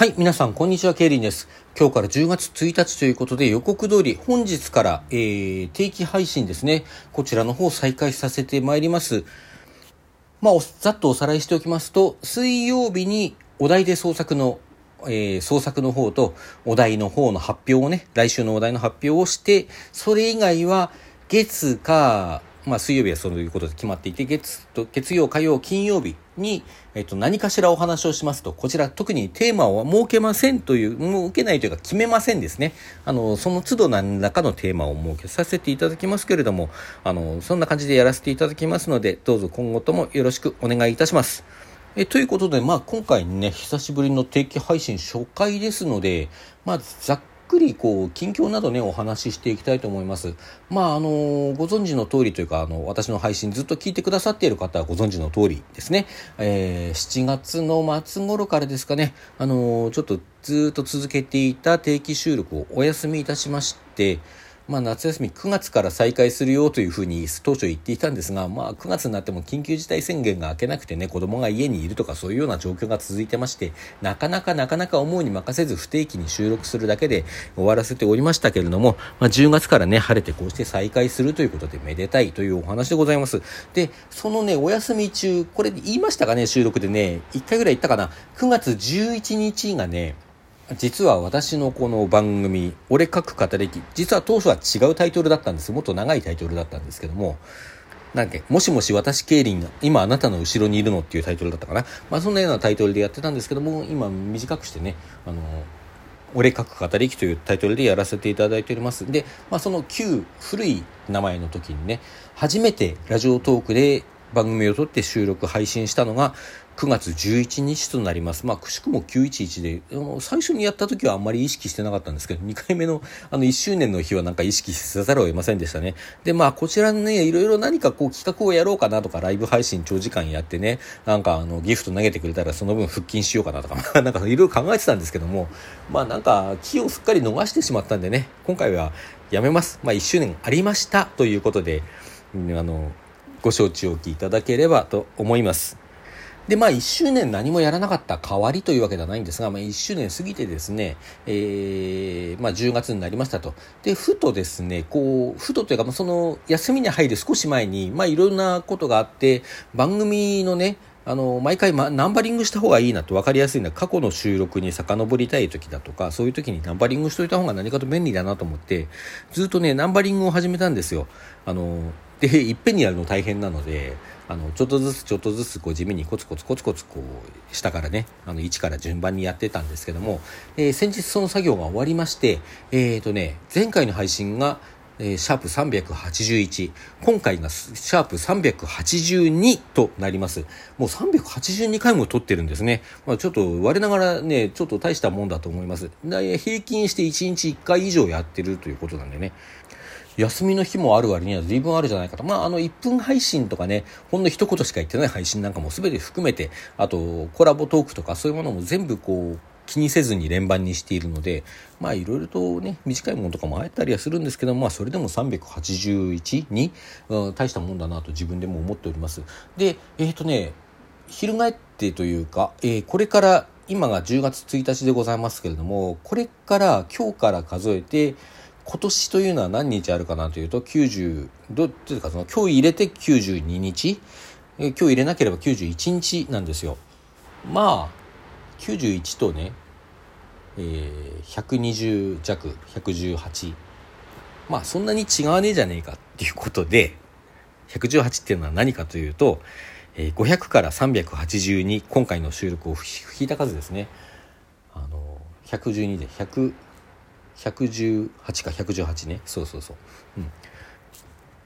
はい、皆さん、こんにちは、ケイリンです。今日から10月1日ということで、予告通り、本日から、えー、定期配信ですね。こちらの方再開させてまいります。まあ、ざっとおさらいしておきますと、水曜日にお題で創作の、えー創作の方とお題の方の発表をね、来週のお題の発表をして、それ以外は月か、まあ水曜日はそういうことで決まっていて、月と、月曜、火曜、金曜日に、えっと、何かしらお話をしますと、こちら特にテーマを設けませんという、も受けないというか決めませんですね。あの、その都度何らかのテーマを設けさせていただきますけれども、あの、そんな感じでやらせていただきますので、どうぞ今後ともよろしくお願いいたします。えということで、まあ、今回ね、久しぶりの定期配信初回ですので、まあ、ざっくり、こう、近況などね、お話ししていきたいと思います。まあ、あのご存知の通りというか、あの、私の配信ずっと聞いてくださっている方はご存知の通りですね。えー7月の末頃からですかね、あのちょっとずっと続けていた定期収録をお休みいたしまして、まあ、夏休み9月から再開するよというふうに当初言っていたんですが、まあ、9月になっても緊急事態宣言が明けなくてね、子供が家にいるとかそういうような状況が続いてまして、なかなかなかなか思うに任せず不定期に収録するだけで終わらせておりましたけれども、まあ、10月からね、晴れてこうして再開するということでめでたいというお話でございます。で、そのね、お休み中、これ言いましたかね、収録でね、1回ぐらい言ったかな、9月11日がね、実は私のこの番組「俺書く語歴」実は当初は違うタイトルだったんですもっと長いタイトルだったんですけどもなんもしもし私ケイリンが今あなたの後ろにいるのっていうタイトルだったかなまあそんなようなタイトルでやってたんですけども今短くしてねあの俺書く語りきというタイトルでやらせていただいております。で、まあ、その旧古い名前の時にね、初めてラジオトークで番組を撮って収録配信したのが9月11日となります。まあ、くしくも911で、最初にやった時はあんまり意識してなかったんですけど、2回目のあの1周年の日はなんか意識せざるを得ませんでしたね。で、まあ、こちらね、いろいろ何かこう企画をやろうかなとか、ライブ配信長時間やってね、なんかあのギフト投げてくれたらその分腹筋しようかなとか、まあなんかいろいろ考えてたんですけども、まあなんか気をすっかり逃してしまったんでね、今回はやめます。まあ1周年ありましたということで、あの、ご承知おきいただければと思います。で、まあ、1周年何もやらなかった代わりというわけではないんですが、まあ、1周年過ぎてですね、えー、まあ、10月になりましたと。で、ふとですね、こう、ふとというか、まあその、休みに入る少し前に、まあ、いろんなことがあって、番組のね、あの、毎回、ま、ナンバリングした方がいいなと分かりやすいのは、過去の収録に遡りたい時だとか、そういう時にナンバリングしといた方が何かと便利だなと思って、ずっとね、ナンバリングを始めたんですよ。あの、で、いっぺんにやるの大変なので、あの、ちょっとずつちょっとずつこう地味にコツコツコツコツこう、下からね、あの、1から順番にやってたんですけども、えー先日その作業が終わりまして、えーとね、前回の配信が、えーシャープ381。今回がシャープ382となります。もう382回も撮ってるんですね。まあちょっと我ながらね、ちょっと大したもんだと思います。だい平均して1日1回以上やってるということなんでね。休みの日もある割には随分あるじゃないかと。まあ、あの、1分配信とかね、ほんの一言しか言ってない配信なんかも全て含めて、あと、コラボトークとかそういうものも全部こう、気にせずに連番にしているので、まあ、いろいろとね、短いものとかもあったりはするんですけど、まあ、それでも381に、うん、大したもんだなと自分でも思っております。で、えっ、とね、翻ってというか、えーこれから、今が10月1日でございますけれども、これから、今日から数えて、今年というのは何日あるかなというと、90、どうっていうか、その、今日入れて92日、今日入れなければ91日なんですよ。まあ、91とね、えー120弱、118。まあ、そんなに違わねえじゃねえかっていうことで、118っていうのは何かというと、えー500から382今回の収録を引いた数ですねあの112で100 118か118ね。そうそうそう。うん。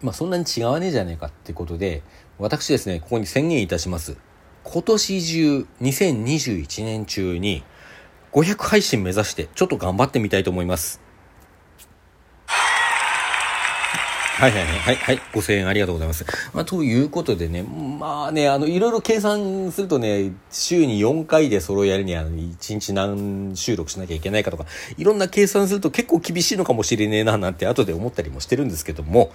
まあそんなに違わねえじゃねえかってことで私ですねここに宣言いたします。今年中2021年中に500配信目指してちょっと頑張ってみたいと思います。はいはいはいはい、はい、ご声援ありがとうございます。まあ、ということでね、まあね、あの、いろいろ計算するとね、週に4回でそれをやるには、1日何収録しなきゃいけないかとか、いろんな計算すると結構厳しいのかもしれねえな、なんて後で思ったりもしてるんですけども、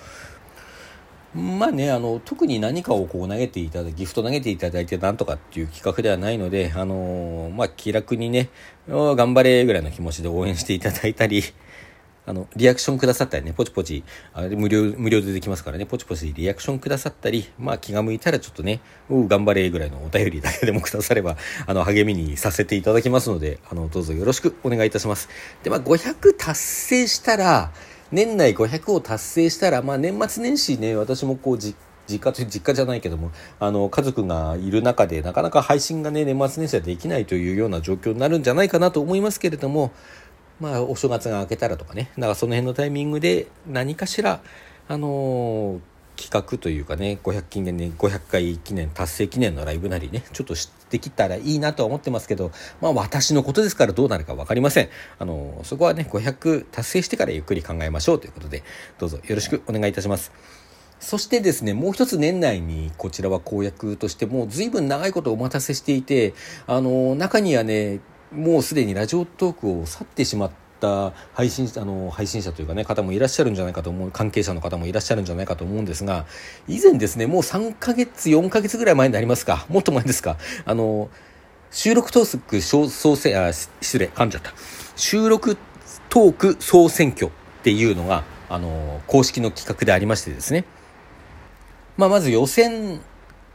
まあね、あの、特に何かをこう投げていただギフト投げていただいてなんとかっていう企画ではないので、あのまあ気楽にね、頑張れぐらいの気持ちで応援していただいたり、あの、リアクションくださったりね、ポチポチ、あれ無料、無料でできますからね、ポチポチリアクションくださったり、まあ気が向いたらちょっとね、う頑張れぐらいのお便りだけでもくだされば、あの、励みにさせていただきますので、あの、どうぞよろしくお願いいたします。で、まあ500達成したら、年内500を達成したら、まあ、年末年始ね、私もこう、実家という実家じゃないけども、あの、家族がいる中で、なかなか配信がね、年末年始はできないというような状況になるんじゃないかなと思いますけれども、まあ、お正月が明けたらとかね、だからその辺のタイミングで何かしら、あのー企画というかね500記念ね500回記念達成記念のライブなりねちょっとできたらいいなとは思ってますけどまあ私のことですからどうなるか分かりません。あのそこはね500達成してからゆっくり考えましょうということでどうぞよろしくお願いいたします。そしてですね、もう一つ年内にこちらは公約としてもう随分長いことお待たせしていて、あの、中にはね、もうすでにラジオトークを去ってしまった配信あの配信者というかね方もいらっしゃるんじゃないかと思う関係者の方もいらっしゃるんじゃないかと思うんですが以前ですねもう3ヶ月4ヶ月ぐらい前になりますか？もっと前ですか？あの収録トーク総選あ失礼噛んじゃった。収録トーク総選挙っていうのがあの公式の企画でありましてですね。まあ、まず予選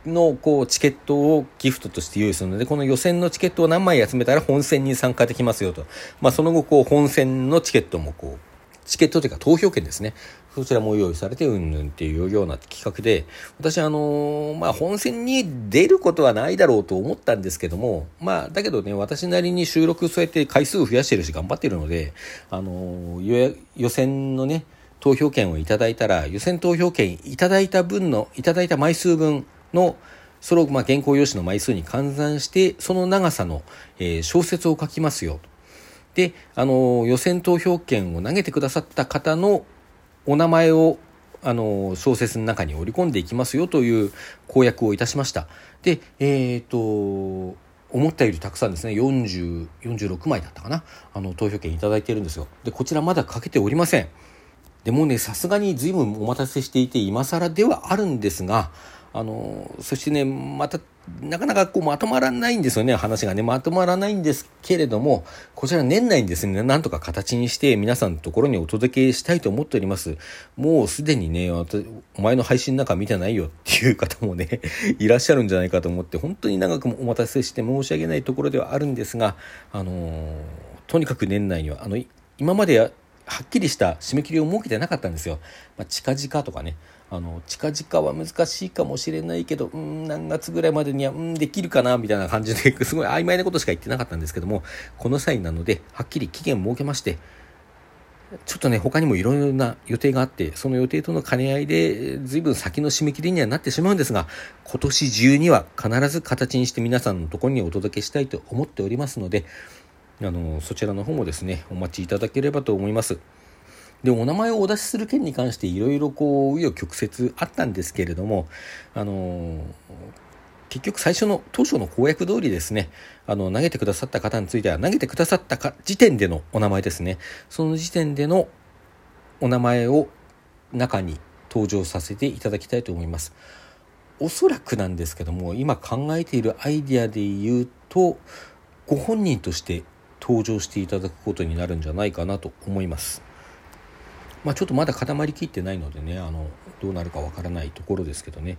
のこうチケットをギフトとして用意するので、この予選のチケットを何枚集めたら本戦に参加できますよと。まあ、その後、こう、本戦のチケットもこう、チケットというか投票権ですね。そちらも用意されて、うんぬんっていうような企画で、私、あの、まあ、本戦に出ることはないだろうと思ったんですけども、まあ、だけどね、私なりに収録そうやって回数を増やしてるし頑張ってるので、あの、予選のね、投票権をいただいたら、予選投票権いただいた分の、いただいた枚数分、のそれをまあ原稿用紙の枚数に換算してその長さの、えー、小説を書きますよであの予選投票権を投げてくださった方のお名前をあの小説の中に織り込んでいきますよという公約をいたしました。でえっ、ー、と思ったよりたくさんですね。40 46枚だったかな。あの投票権いただいているんですよ。でこちらまだかけておりません。でもねさすがに随分お待たせしていて今更ではあるんですがあのそしてねまたなかなかこうまとまらないんですよね話がね。まとまらないんですけれどもこちら年内にですねなんとか形にして皆さんのところにお届けしたいと思っております。もうすでにねお前の配信なんか見てないよっていう方もね いらっしゃるんじゃないかと思って本当に長くお待たせして申し訳ないところではあるんですがあのとにかく年内にはあの今まではっきりした締め切りを設けてなかったんですよ。まあ、近々とかね。あの近々は難しいかもしれないけどうん何月ぐらいまでにはうんできるかなみたいな感じで すごい曖昧なことしか言ってなかったんですけどもこの際なのではっきり期限を設けましてちょっとね他にもいろいろな予定があってその予定との兼ね合いで随分先の締め切りにはなってしまうんですが今年中には必ず形にして皆さんのところにお届けしたいと思っておりますのであのそちらの方もですねお待ちいただければと思います。で、お名前をお出しする件に関していろいろこう、紆余曲折あったんですけれども、あの結局最初の当初の公約通りですね、あの、投げてくださった方については、投げてくださったか時点でのお名前ですね。その時点でのお名前を中に登場させていただきたいと思います。おそらくなんですけども、今考えているアイデアで言うと、ご本人として登場していただくことになるんじゃないかなと思います。まあ、ちょっとまだ固まりきってないのでねあのどうなるかわからないところですけどね。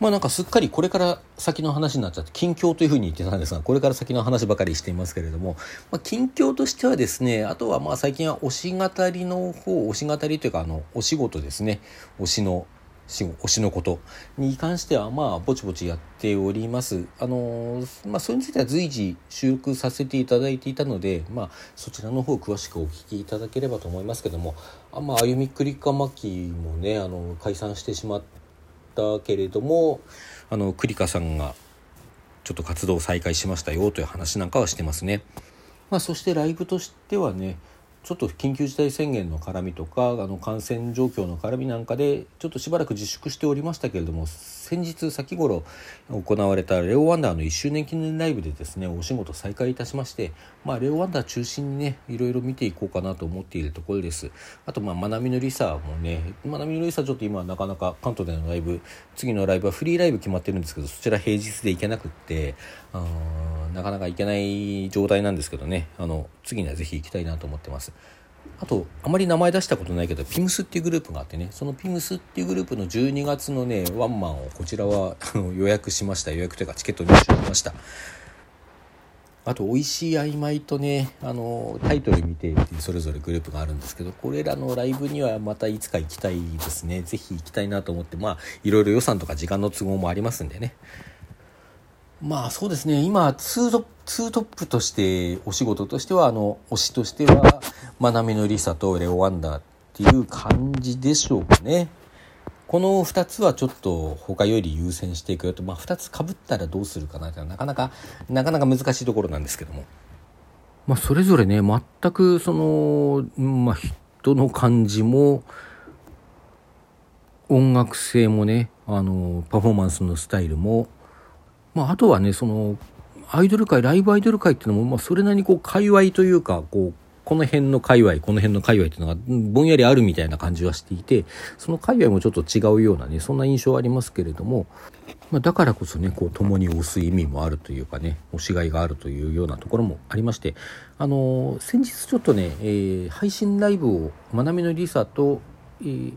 まあなんかすっかりこれから先の話になっちゃって近況というふうに言ってたんですがこれから先の話ばかりしていますけれども、まあ、近況としてはですねあとはまあ最近は推し語りの方推し語りというかあのお仕事ですね。推しの推しのことに関してはまあぼちぼちやっております。あのまあそれについては随時収録させていただいていたのでまあそちらの方詳しくお聞きいただければと思いますけどもあまあ歩みくりかまきもねあの解散してしまったけれどもあのクリカさんがちょっと活動を再開しましたよという話なんかはしてますね。まあそしてライブとしてはねちょっと緊急事態宣言の絡みとかあの感染状況の絡みなんかでちょっとしばらく自粛しておりましたけれども先日先頃行われたレオ・ワンダーの1周年記念ライブでですねお仕事再開いたしまして、まあ、レオ・ワンダー中心にねいろいろ見ていこうかなと思っているところです。あとまあまなみのりさもねまなみのりさちょっと今なかなか関東でのライブ次のライブはフリーライブ決まってるんですけどそちら平日で行けなくってあなかなか行けない状態なんですけどね。あの次にはぜひ行きたいなと思ってます。あとあまり名前出したことないけどピムスっていうグループがあってねそのピムスっていうグループの12月のねワンマンをこちらはあの予約しました。予約というかチケット入手しました。あと「美味しい曖昧」とねあのタイトル見てっていうそれぞれグループがあるんですけどこれらのライブにはまたいつか行きたいですね。是非行きたいなと思ってまあいろいろ予算とか時間の都合もありますんでね。まあそうですね。今ツートップとしてお仕事としてはあの推しとしてはまなみのりさとレオ・ワンダーっていう感じでしょうかね。この2つはちょっと他より優先していくよと、まあ、2つかぶったらどうするかなってなかなかなかなか難しいところなんですけども、まあ、それぞれね全くその、まあ、人の感じも音楽性もねあのパフォーマンスのスタイルもまあ、あとはねそのアイドル界ライブアイドル界っていうのも、まあ、それなりにこう界隈というかこうこの辺の界隈この辺の界隈っていうのがぼんやりあるみたいな感じはしていてその界隈もちょっと違うようなねそんな印象はありますけれども、まあ、だからこそねこう共に推す意味もあるというかね推しがいがあるというようなところもありましてあのー、先日ちょっとね、えー、配信ライブをまなみのりさと、えー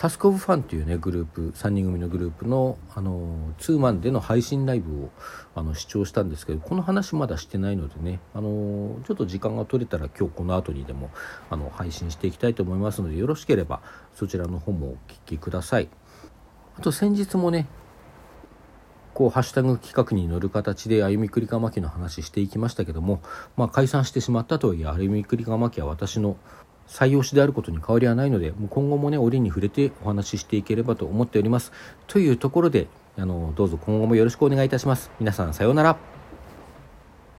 タスクオブファンっていうねグループ3人組のグループのあのツーマンでの配信ライブをあの視聴したんですけどこの話まだしてないのでねあのちょっと時間が取れたら今日この後にでもあの配信していきたいと思いますのでよろしければそちらの方もお聞きください。あと先日もねこうハッシュタグ企画に乗る形で歩みくりかまきの話していきましたけども、まあ、解散してしまったとはいえ歩みくりかまきは私の採用しであることに変わりはないのでもう今後もね折に触れてお話ししていければと思っております。というところであのどうぞ今後もよろしくお願いいたします。皆さんさようなら。